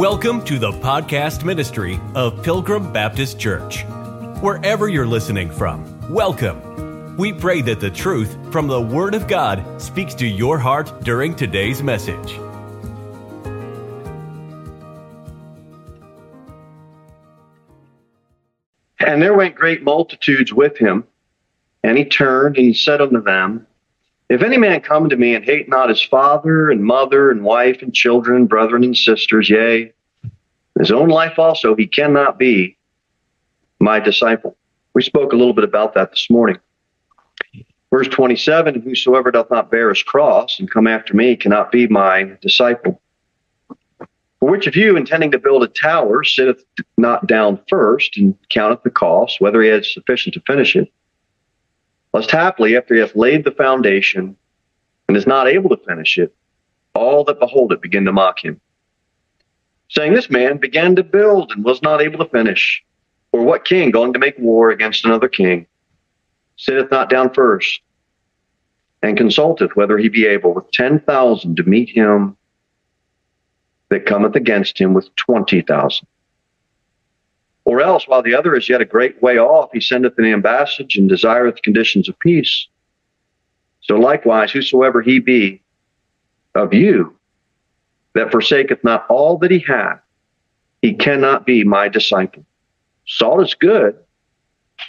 Welcome to the podcast ministry of Pilgrim Baptist Church. Wherever you're listening from, welcome. We pray that the truth from the Word of God speaks to your heart during today's message. And there went great multitudes with him. And he turned and said unto them, If any man come to me and hate not his father and mother and wife and children, brethren and sisters, yea, his own life also, he cannot be my disciple. We spoke a little bit about that this morning. Verse 27 Whosoever doth not bear his cross and come after me cannot be my disciple. For which of you, intending to build a tower, sitteth not down first and counteth the cost, whether he has sufficient to finish it? Lest haply, after he hath laid the foundation and is not able to finish it, all that behold it begin to mock him, saying, This man began to build and was not able to finish. Or what king going to make war against another king sitteth not down first and consulteth whether he be able with ten thousand to meet him that cometh against him with twenty thousand? Or else, while the other is yet a great way off, he sendeth an ambassage and desireth conditions of peace. So likewise, whosoever he be of you that forsaketh not all that he hath, he cannot be my disciple. Salt is good,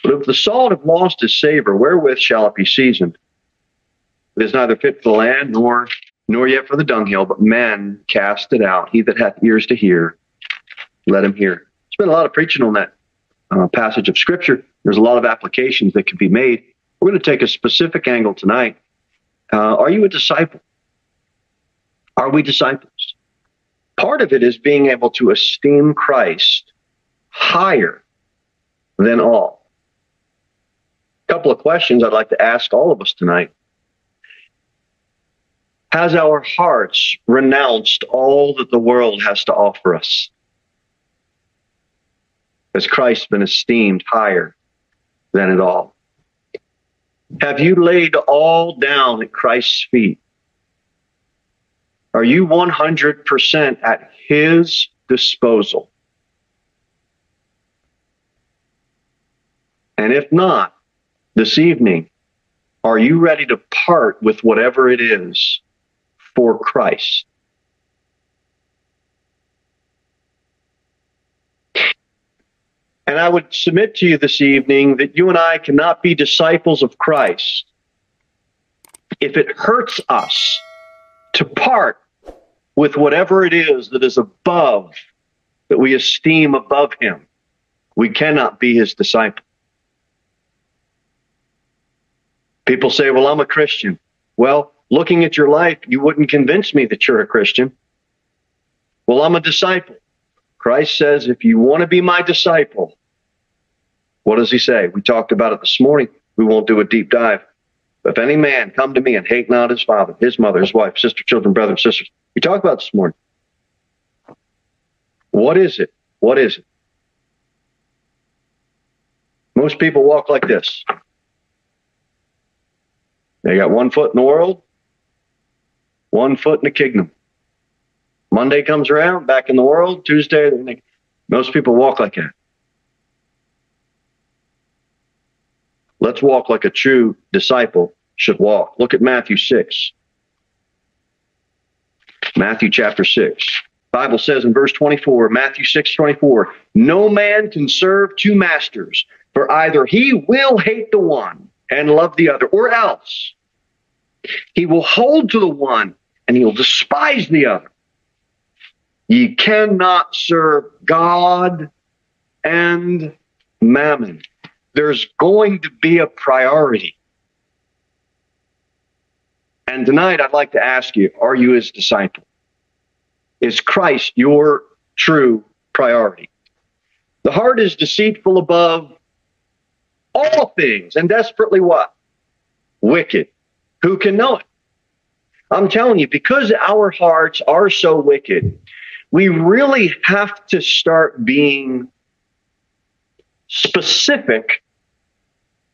but if the salt have lost its savor, wherewith shall it be seasoned? It is neither fit for the land nor nor yet for the dunghill, but men cast it out. He that hath ears to hear, let him hear. Been a lot of preaching on that uh, passage of scripture. There's a lot of applications that can be made. We're going to take a specific angle tonight. Uh, are you a disciple? Are we disciples? Part of it is being able to esteem Christ higher than all. A couple of questions I'd like to ask all of us tonight. Has our hearts renounced all that the world has to offer us? Has Christ been esteemed higher than it all? Have you laid all down at Christ's feet? Are you 100% at His disposal? And if not, this evening, are you ready to part with whatever it is for Christ? And I would submit to you this evening that you and I cannot be disciples of Christ if it hurts us to part with whatever it is that is above, that we esteem above him. We cannot be his disciple. People say, Well, I'm a Christian. Well, looking at your life, you wouldn't convince me that you're a Christian. Well, I'm a disciple. Christ says, If you want to be my disciple, what does he say? We talked about it this morning. We won't do a deep dive. If any man come to me and hate not his father, his mother, his wife, sister, children, brother, sisters, we talked about this morning. What is it? What is it? Most people walk like this. They got one foot in the world, one foot in the kingdom. Monday comes around, back in the world. Tuesday, most people walk like that. Let's walk like a true disciple should walk. Look at Matthew 6. Matthew chapter 6. Bible says in verse 24, Matthew 6, 24, no man can serve two masters, for either he will hate the one and love the other, or else he will hold to the one and he'll despise the other. Ye cannot serve God and mammon there's going to be a priority. And tonight, I'd like to ask you are you his disciple? Is Christ your true priority? The heart is deceitful above all things and desperately what? Wicked. Who can know it? I'm telling you, because our hearts are so wicked, we really have to start being specific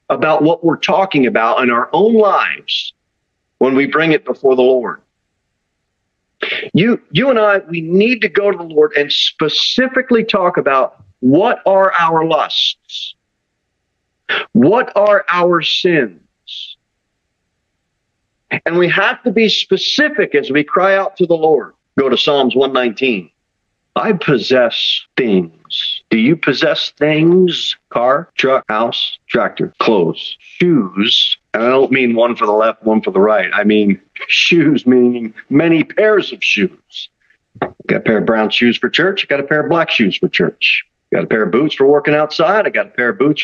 about what we're talking about in our own lives when we bring it before the Lord. You, you and I, we need to go to the Lord and specifically talk about what are our lusts? What are our sins? And we have to be specific as we cry out to the Lord. Go to Psalms 119. I possess things. Do you possess things? Car, truck, house, tractor, clothes, shoes. And I don't mean one for the left, one for the right. I mean shoes, meaning many pairs of shoes. Got a pair of brown shoes for church. Got a pair of black shoes for church. Got a pair of boots for working outside. I got a pair of boots,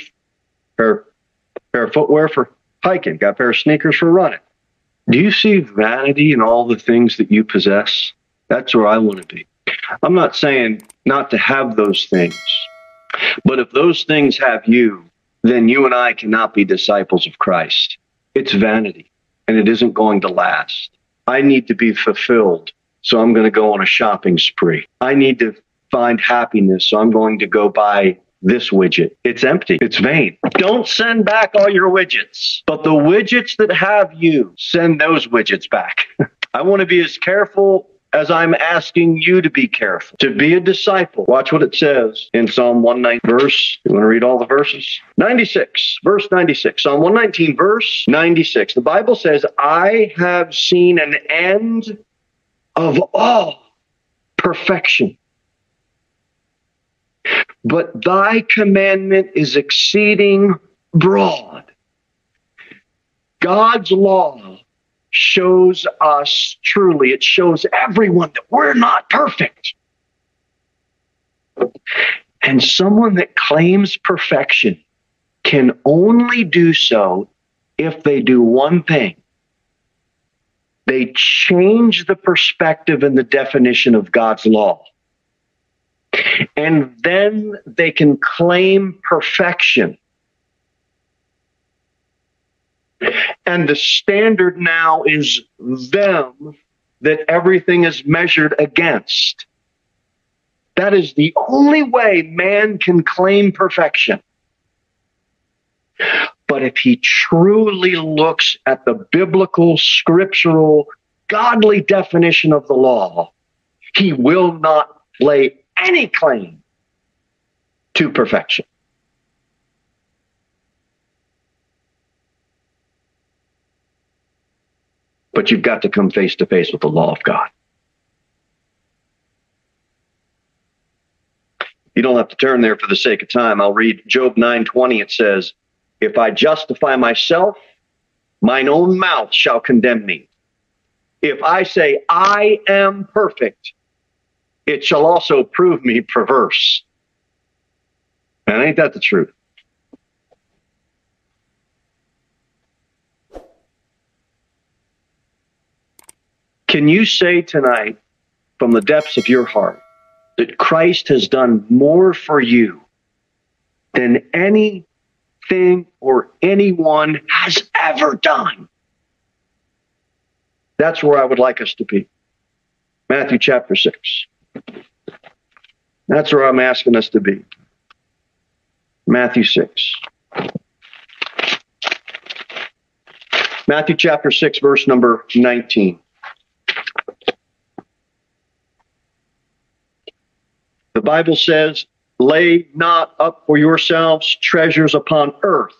pair, pair of footwear for hiking. Got a pair of sneakers for running. Do you see vanity in all the things that you possess? That's where I want to be. I'm not saying not to have those things, but if those things have you, then you and I cannot be disciples of Christ. It's vanity and it isn't going to last. I need to be fulfilled, so I'm going to go on a shopping spree. I need to find happiness, so I'm going to go buy this widget. It's empty. It's vain. Don't send back all your widgets, but the widgets that have you, send those widgets back. I want to be as careful as I'm asking you to be careful, to be a disciple. Watch what it says in Psalm 119, verse. You want to read all the verses? 96, verse 96. Psalm 119, verse 96. The Bible says, I have seen an end of all perfection. But thy commandment is exceeding broad. God's law shows us truly, it shows everyone that we're not perfect. And someone that claims perfection can only do so if they do one thing they change the perspective and the definition of God's law. And then they can claim perfection And the standard now is them that everything is measured against. That is the only way man can claim perfection. But if he truly looks at the biblical, scriptural, godly definition of the law, he will not lay any claim to perfection. But you've got to come face to face with the law of God. You don't have to turn there for the sake of time. I'll read Job 9:20 it says, "If I justify myself, mine own mouth shall condemn me. If I say I am perfect, it shall also prove me perverse." And ain't that the truth? Can you say tonight, from the depths of your heart, that Christ has done more for you than anything or anyone has ever done? That's where I would like us to be. Matthew chapter 6. That's where I'm asking us to be. Matthew 6. Matthew chapter 6, verse number 19. The Bible says, lay not up for yourselves treasures upon earth,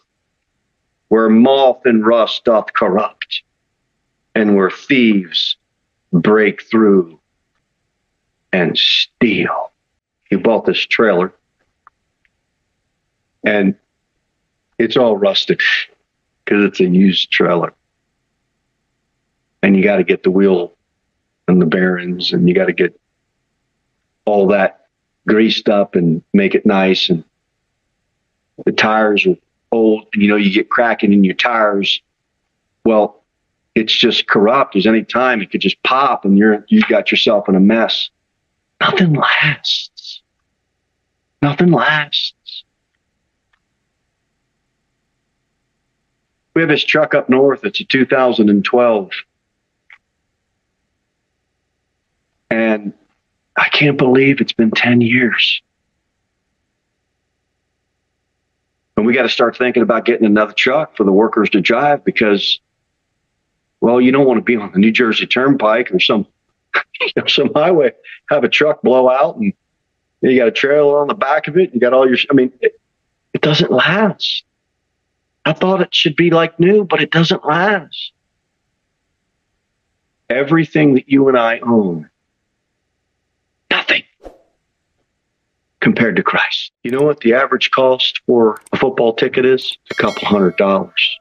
where moth and rust doth corrupt, and where thieves break through and steal. He bought this trailer, and it's all rusted because it's a used trailer. And you got to get the wheel and the bearings, and you got to get all that greased up and make it nice. And the tires are old, and you know, you get cracking in your tires. Well, it's just corrupt. There's any time it could just pop and you're you got yourself in a mess. Nothing lasts. Nothing lasts. We have this truck up north. It's a 2012. And I can't believe it's been 10 years. And we got to start thinking about getting another truck for the workers to drive because, well, you don't want to be on the New Jersey Turnpike or some some highway have a truck blow out and you got a trailer on the back of it. You got all your, I mean, it, it doesn't last. I thought it should be like new, but it doesn't last. Everything that you and I own, nothing compared to Christ. You know what the average cost for a football ticket is? a couple hundred dollars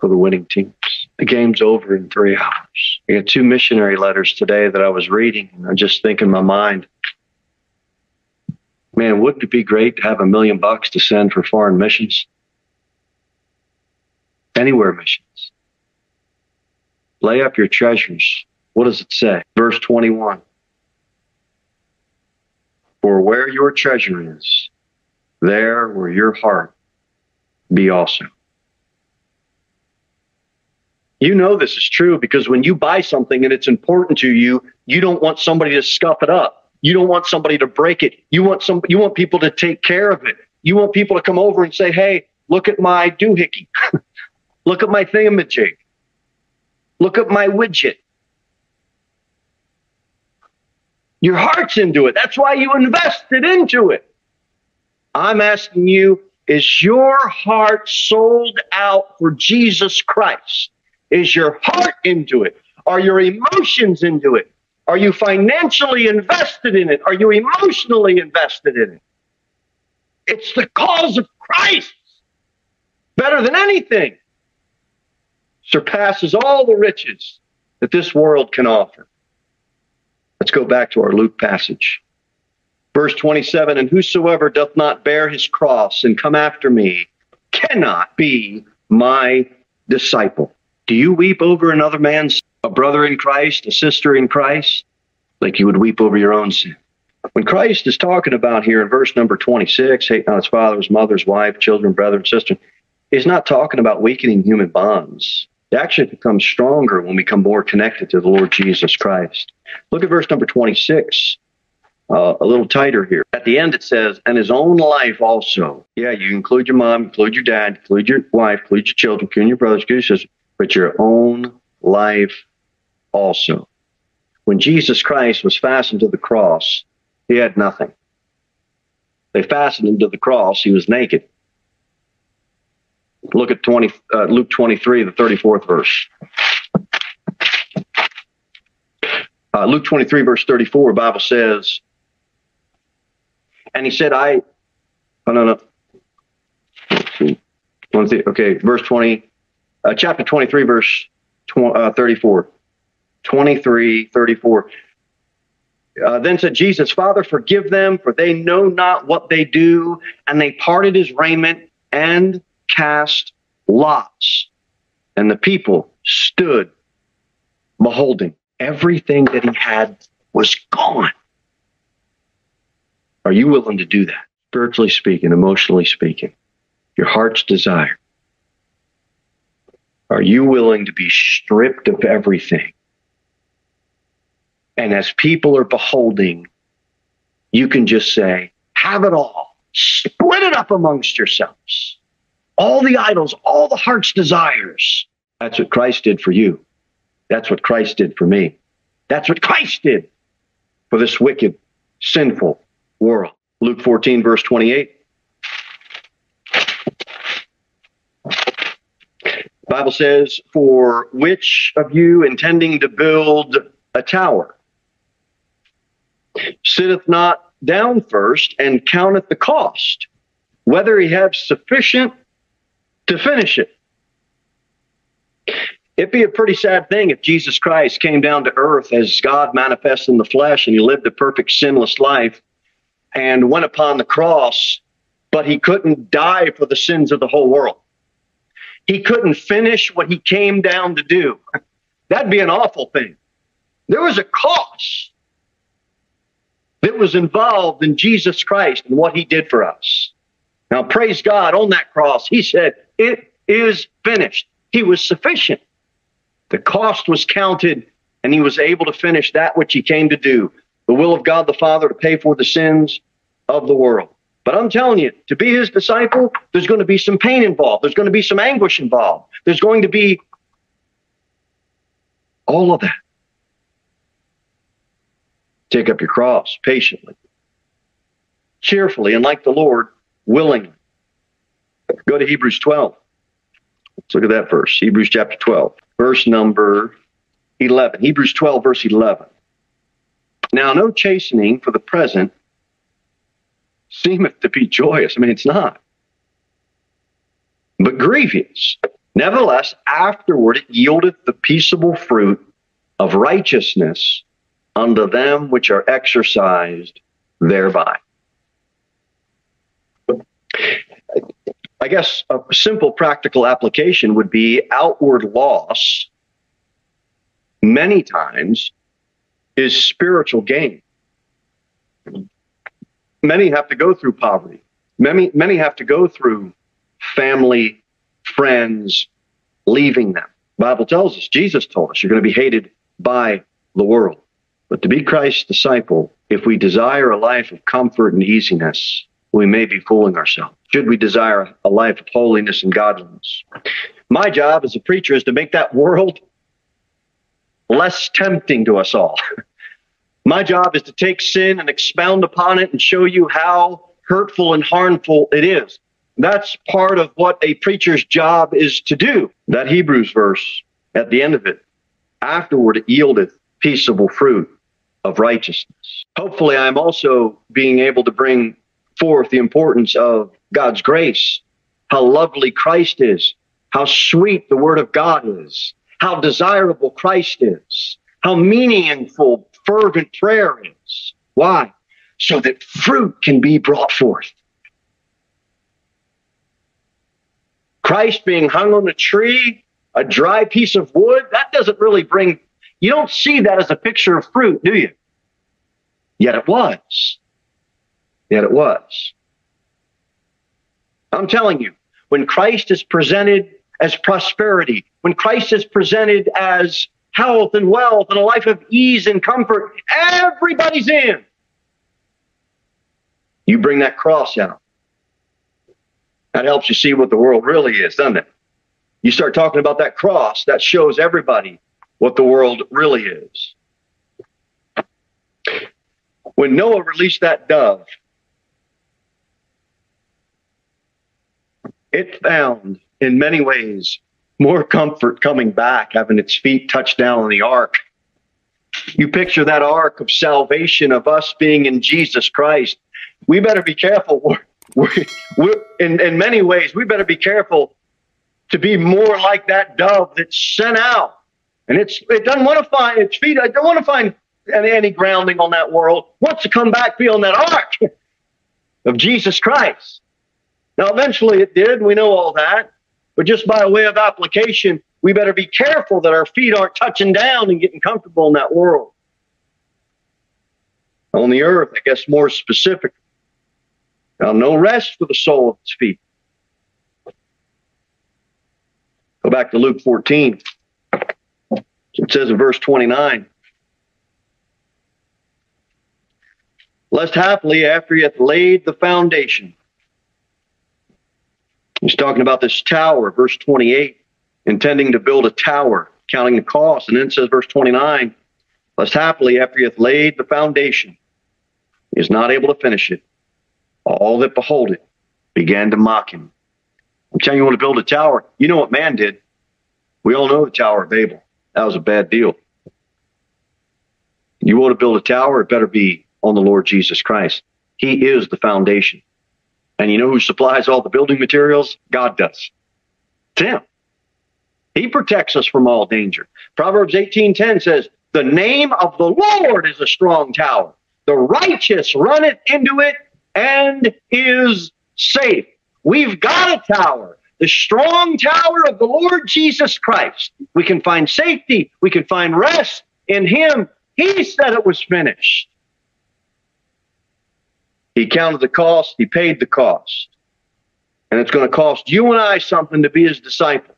for the winning teams. The game's over in three hours. I got two missionary letters today that I was reading, and I just think in my mind, man, wouldn't it be great to have a million bucks to send for foreign missions? Anywhere missions. Lay up your treasures. What does it say? Verse 21. For where your treasure is, there will your heart be also. You know this is true because when you buy something and it's important to you, you don't want somebody to scuff it up. You don't want somebody to break it. You want some you want people to take care of it. You want people to come over and say, "Hey, look at my doohickey. look at my thingamajig. Look at my widget." Your heart's into it. That's why you invested into it. I'm asking you, is your heart sold out for Jesus Christ? Is your heart into it? Are your emotions into it? Are you financially invested in it? Are you emotionally invested in it? It's the cause of Christ. Better than anything. Surpasses all the riches that this world can offer. Let's go back to our Luke passage. Verse 27 And whosoever doth not bear his cross and come after me cannot be my disciple. Do you weep over another man's, a brother in Christ, a sister in Christ, like you would weep over your own sin? When Christ is talking about here in verse number 26, hate not his father, his mother, his wife, children, brother, and sister, he's not talking about weakening human bonds. It actually becomes stronger when we become more connected to the Lord Jesus Christ. Look at verse number 26. Uh, a little tighter here. At the end, it says, and his own life also. Yeah, you include your mom, include your dad, include your wife, include your children, include your brothers, include your sisters, but your own life also. When Jesus Christ was fastened to the cross, he had nothing. They fastened him to the cross, he was naked. Look at 20, uh, Luke 23, the 34th verse. Uh, Luke 23, verse 34, Bible says, and he said, I, oh, no, no. Okay, verse 20, uh, chapter 23, verse tw- uh, 34. 23, 34. Uh, then said Jesus, Father, forgive them, for they know not what they do. And they parted his raiment and cast lots. And the people stood beholding. Everything that he had was gone. Are you willing to do that? Spiritually speaking, emotionally speaking, your heart's desire. Are you willing to be stripped of everything? And as people are beholding, you can just say, have it all. Split it up amongst yourselves. All the idols, all the heart's desires. That's what Christ did for you. That's what Christ did for me. That's what Christ did for this wicked, sinful world. Luke 14, verse 28. Bible says, For which of you intending to build a tower sitteth not down first and counteth the cost, whether he have sufficient to finish it? It'd be a pretty sad thing if Jesus Christ came down to earth as God manifest in the flesh and he lived a perfect sinless life and went upon the cross, but he couldn't die for the sins of the whole world. He couldn't finish what he came down to do. That'd be an awful thing. There was a cost that was involved in Jesus Christ and what he did for us. Now, praise God, on that cross, he said, It is finished. He was sufficient. The cost was counted, and he was able to finish that which he came to do the will of God the Father to pay for the sins of the world. But I'm telling you, to be his disciple, there's going to be some pain involved. There's going to be some anguish involved. There's going to be all of that. Take up your cross patiently, cheerfully, and like the Lord, willingly. Go to Hebrews 12. Let's look at that verse. Hebrews chapter 12, verse number 11. Hebrews 12, verse 11. Now, no chastening for the present seemeth to be joyous. I mean, it's not. But grievous. Nevertheless, afterward it yieldeth the peaceable fruit of righteousness unto them which are exercised thereby. I guess a simple practical application would be outward loss many times is spiritual gain. Many have to go through poverty. Many, many have to go through family, friends leaving them. The Bible tells us, Jesus told us, you're going to be hated by the world. But to be Christ's disciple, if we desire a life of comfort and easiness, we may be fooling ourselves. Should we desire a life of holiness and godliness? My job as a preacher is to make that world less tempting to us all. My job is to take sin and expound upon it and show you how hurtful and harmful it is. That's part of what a preacher's job is to do. That Hebrews verse at the end of it. Afterward it yieldeth peaceable fruit of righteousness. Hopefully, I'm also being able to bring forth the importance of God's grace, how lovely Christ is, how sweet the Word of God is, how desirable Christ is, how meaningful fervent prayer is. Why? So that fruit can be brought forth. Christ being hung on a tree, a dry piece of wood, that doesn't really bring, you don't see that as a picture of fruit, do you? Yet it was. Yet it was. I'm telling you, when Christ is presented as prosperity, when Christ is presented as health and wealth and a life of ease and comfort, everybody's in. You bring that cross out. That helps you see what the world really is, doesn't it? You start talking about that cross, that shows everybody what the world really is. When Noah released that dove, it found in many ways more comfort coming back, having its feet touch down on the ark. You picture that ark of salvation of us being in Jesus Christ. We better be careful. We're, we're, we're, in, in many ways, we better be careful to be more like that dove that's sent out. And it's it doesn't want to find its feet. I don't want to find any, any grounding on that world. Wants to come back, be on that ark of Jesus Christ. Now, eventually it did. We know all that. But just by way of application, we better be careful that our feet aren't touching down and getting comfortable in that world. On the earth, I guess more specific. Now, no rest for the sole of its feet. Go back to Luke 14. It says in verse 29 Lest happily, after he hath laid the foundation, He's talking about this tower, verse 28, intending to build a tower, counting the cost. And then it says, verse 29, lest happily, after he hath laid the foundation, he is not able to finish it. All that behold it began to mock him. I'm telling you, you want to build a tower. You know what man did. We all know the Tower of Babel. That was a bad deal. You want to build a tower, it better be on the Lord Jesus Christ. He is the foundation. And you know who supplies all the building materials? God does. Him. He protects us from all danger. Proverbs 18:10 says, "The name of the Lord is a strong tower. The righteous runneth into it and is safe." We've got a tower, the strong tower of the Lord Jesus Christ. We can find safety, we can find rest in him. He said it was finished. He counted the cost, he paid the cost. And it's going to cost you and I something to be his disciple.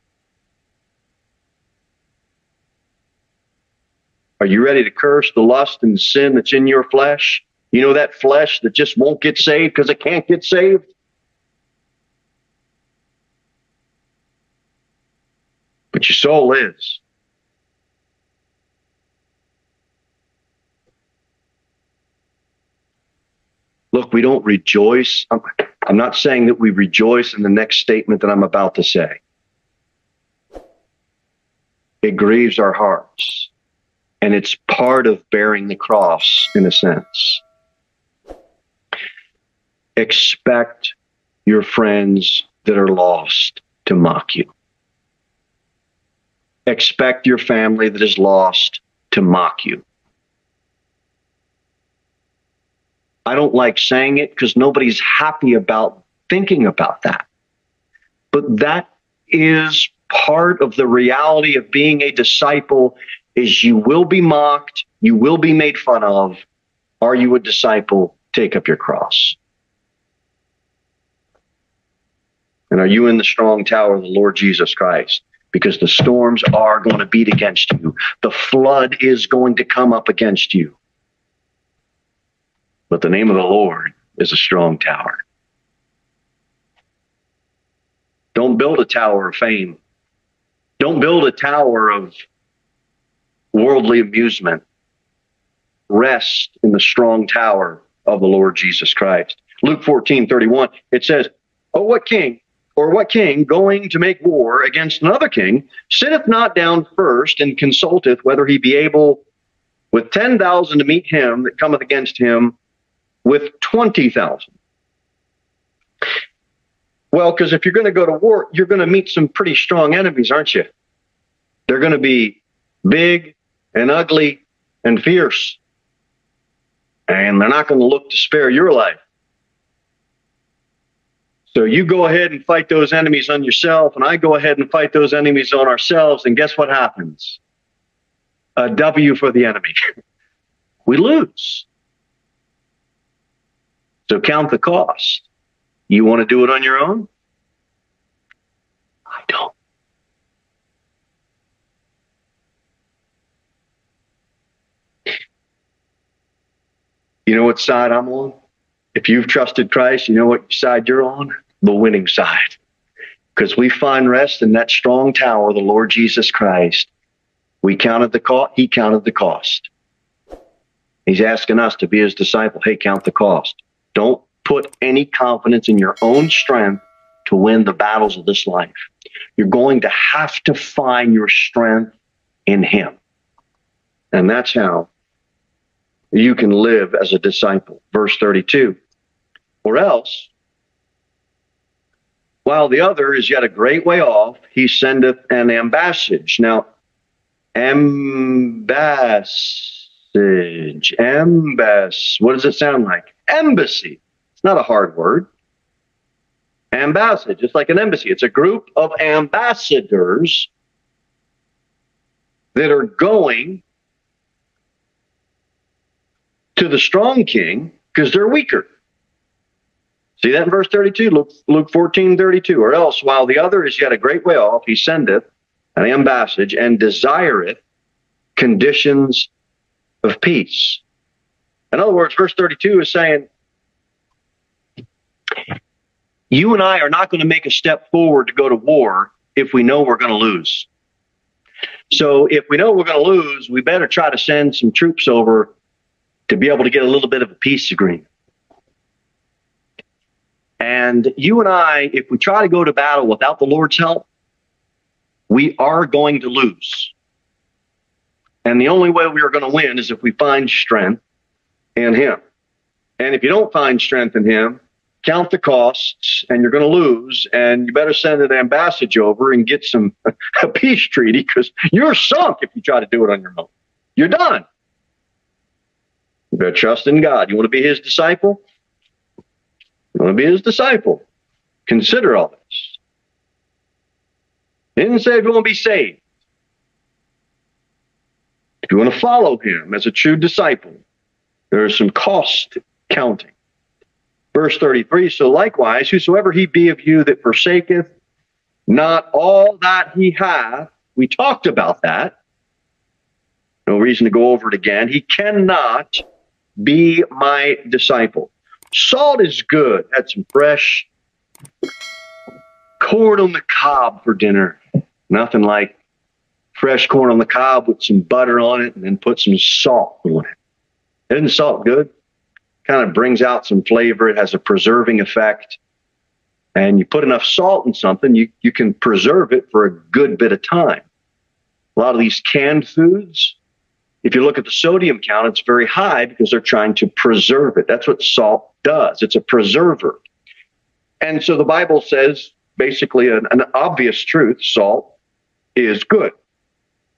Are you ready to curse the lust and sin that's in your flesh? You know that flesh that just won't get saved because it can't get saved? But your soul is. Look, we don't rejoice. I'm, I'm not saying that we rejoice in the next statement that I'm about to say. It grieves our hearts. And it's part of bearing the cross in a sense. Expect your friends that are lost to mock you. Expect your family that is lost to mock you. I don't like saying it because nobody's happy about thinking about that. But that is part of the reality of being a disciple is you will be mocked, you will be made fun of. Are you a disciple? Take up your cross. And are you in the strong tower of the Lord Jesus Christ? Because the storms are going to beat against you. The flood is going to come up against you. But the name of the Lord is a strong tower. Don't build a tower of fame. Don't build a tower of worldly amusement. Rest in the strong tower of the Lord Jesus Christ. Luke 14, 31, it says, Oh, what king or what king going to make war against another king sitteth not down first and consulteth whether he be able with 10,000 to meet him that cometh against him with 20,000. Well, because if you're going to go to war, you're going to meet some pretty strong enemies, aren't you? They're going to be big and ugly and fierce. And they're not going to look to spare your life. So you go ahead and fight those enemies on yourself, and I go ahead and fight those enemies on ourselves. And guess what happens? A W for the enemy. we lose. So count the cost. You want to do it on your own? I don't. You know what side I'm on? If you've trusted Christ, you know what side you're on? The winning side. Because we find rest in that strong tower, the Lord Jesus Christ. We counted the cost, he counted the cost. He's asking us to be his disciple. Hey, count the cost. Don't put any confidence in your own strength to win the battles of this life. You're going to have to find your strength in Him. And that's how you can live as a disciple. Verse 32. Or else, while the other is yet a great way off, he sendeth an ambassage. Now, ambassage, ambass, what does it sound like? Embassy. It's not a hard word. Ambassage, it's like an embassy. It's a group of ambassadors that are going to the strong king because they're weaker. See that in verse 32, Luke, Luke 14, 32. Or else, while the other is yet a great way off, he sendeth an ambassage and desireth conditions of peace. In other words, verse 32 is saying, you and I are not going to make a step forward to go to war if we know we're going to lose. So if we know we're going to lose, we better try to send some troops over to be able to get a little bit of a peace agreement. And you and I, if we try to go to battle without the Lord's help, we are going to lose. And the only way we are going to win is if we find strength in Him. And if you don't find strength in Him, count the costs and you're going to lose and you better send an ambassage over and get some a peace treaty because you're sunk if you try to do it on your own. You're done. You better trust in god. You want to be his disciple? You want to be his disciple? Consider all this. He didn't say if you want to be saved if you want to follow him as a true disciple there is some cost counting Verse 33 So likewise, whosoever he be of you that forsaketh not all that he hath, we talked about that. No reason to go over it again. He cannot be my disciple. Salt is good. Had some fresh corn on the cob for dinner. Nothing like fresh corn on the cob with some butter on it and then put some salt on it. Isn't salt good? kind of brings out some flavor. It has a preserving effect. And you put enough salt in something, you, you can preserve it for a good bit of time. A lot of these canned foods, if you look at the sodium count, it's very high because they're trying to preserve it. That's what salt does. It's a preserver. And so the Bible says basically an, an obvious truth salt is good.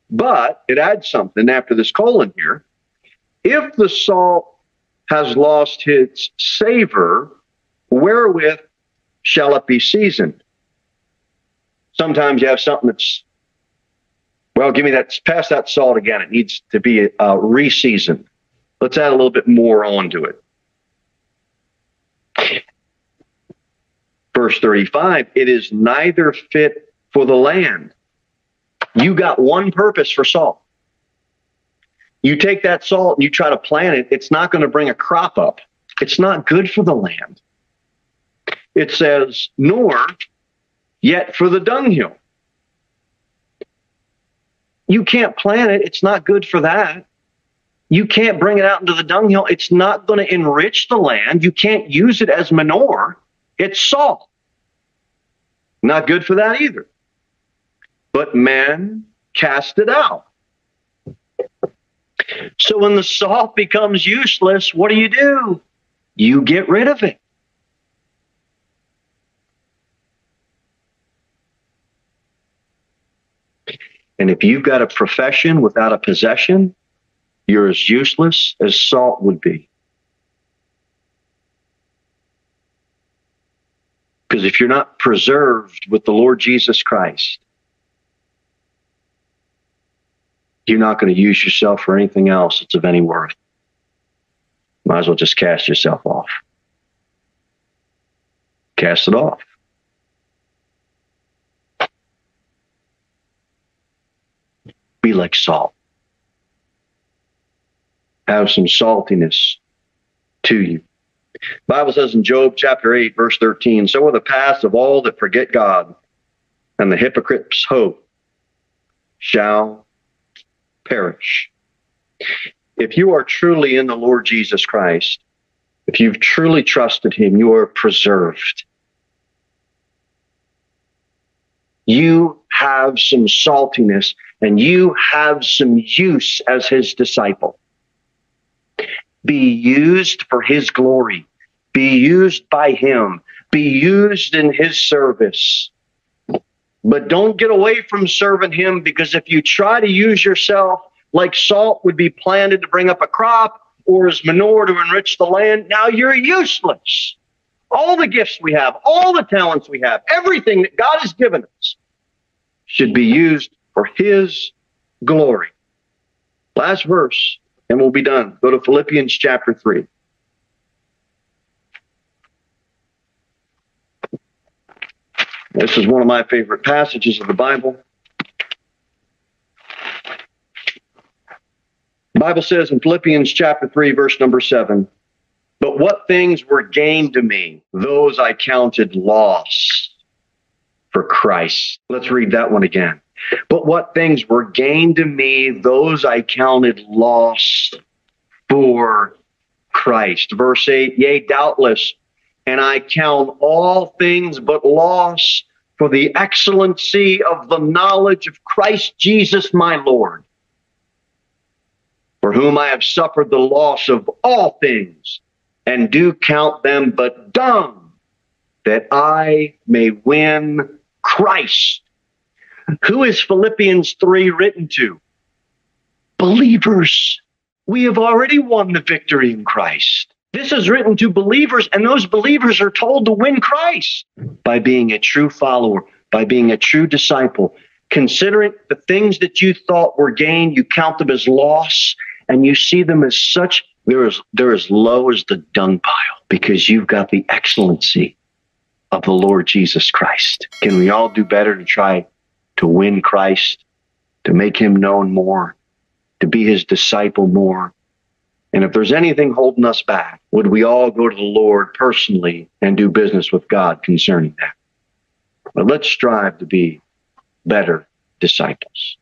But it adds something after this colon here. If the salt has lost its savor, wherewith shall it be seasoned? Sometimes you have something that's, well, give me that, pass that salt again. It needs to be uh, reseasoned. Let's add a little bit more onto it. Verse 35 it is neither fit for the land. You got one purpose for salt you take that salt and you try to plant it, it's not going to bring a crop up. It's not good for the land. It says, nor yet for the dunghill. You can't plant it, it's not good for that. You can't bring it out into the dunghill, it's not going to enrich the land. You can't use it as manure. It's salt. Not good for that either. But men cast it out. So when the salt becomes useless, what do you do? You get rid of it. And if you've got a profession without a possession, you're as useless as salt would be. Because if you're not preserved with the Lord Jesus Christ, you're not going to use yourself for anything else that's of any worth. Might as well just cast yourself off. Cast it off. Be like salt. Have some saltiness to you. Bible says in Job chapter 8, verse 13, so are the paths of all that forget God, and the hypocrite's hope shall perish. If you are truly in the Lord Jesus Christ, if you've truly trusted him, you are preserved. You have some saltiness and you have some use as his disciple. Be used for his glory. Be used by him. Be used in his service. But don't get away from serving him because if you try to use yourself like salt would be planted to bring up a crop or as manure to enrich the land, now you're useless. All the gifts we have, all the talents we have, everything that God has given us should be used for his glory. Last verse, and we'll be done. Go to Philippians chapter 3. This is one of my favorite passages of the Bible. The Bible says in Philippians chapter 3, verse number 7 But what things were gained to me, those I counted loss for Christ. Let's read that one again. But what things were gained to me, those I counted loss for Christ. Verse 8 Yea, doubtless and I count all things but loss for the excellency of the knowledge of Christ Jesus my Lord, for whom I have suffered the loss of all things, and do count them but dung, that I may win Christ. Who is Philippians 3 written to? Believers. We have already won the victory in Christ. This is written to believers, and those believers are told to win Christ by being a true follower, by being a true disciple. Considering the things that you thought were gain, you count them as loss, and you see them as such. They're as, they're as low as the dung pile because you've got the excellency of the Lord Jesus Christ. Can we all do better to try to win Christ, to make him known more, to be his disciple more? And if there's anything holding us back, would we all go to the Lord personally and do business with God concerning that? But let's strive to be better disciples.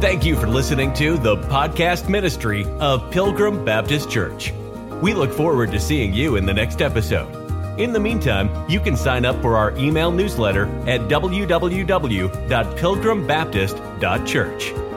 Thank you for listening to the podcast ministry of Pilgrim Baptist Church. We look forward to seeing you in the next episode. In the meantime, you can sign up for our email newsletter at www.pilgrimbaptist.church.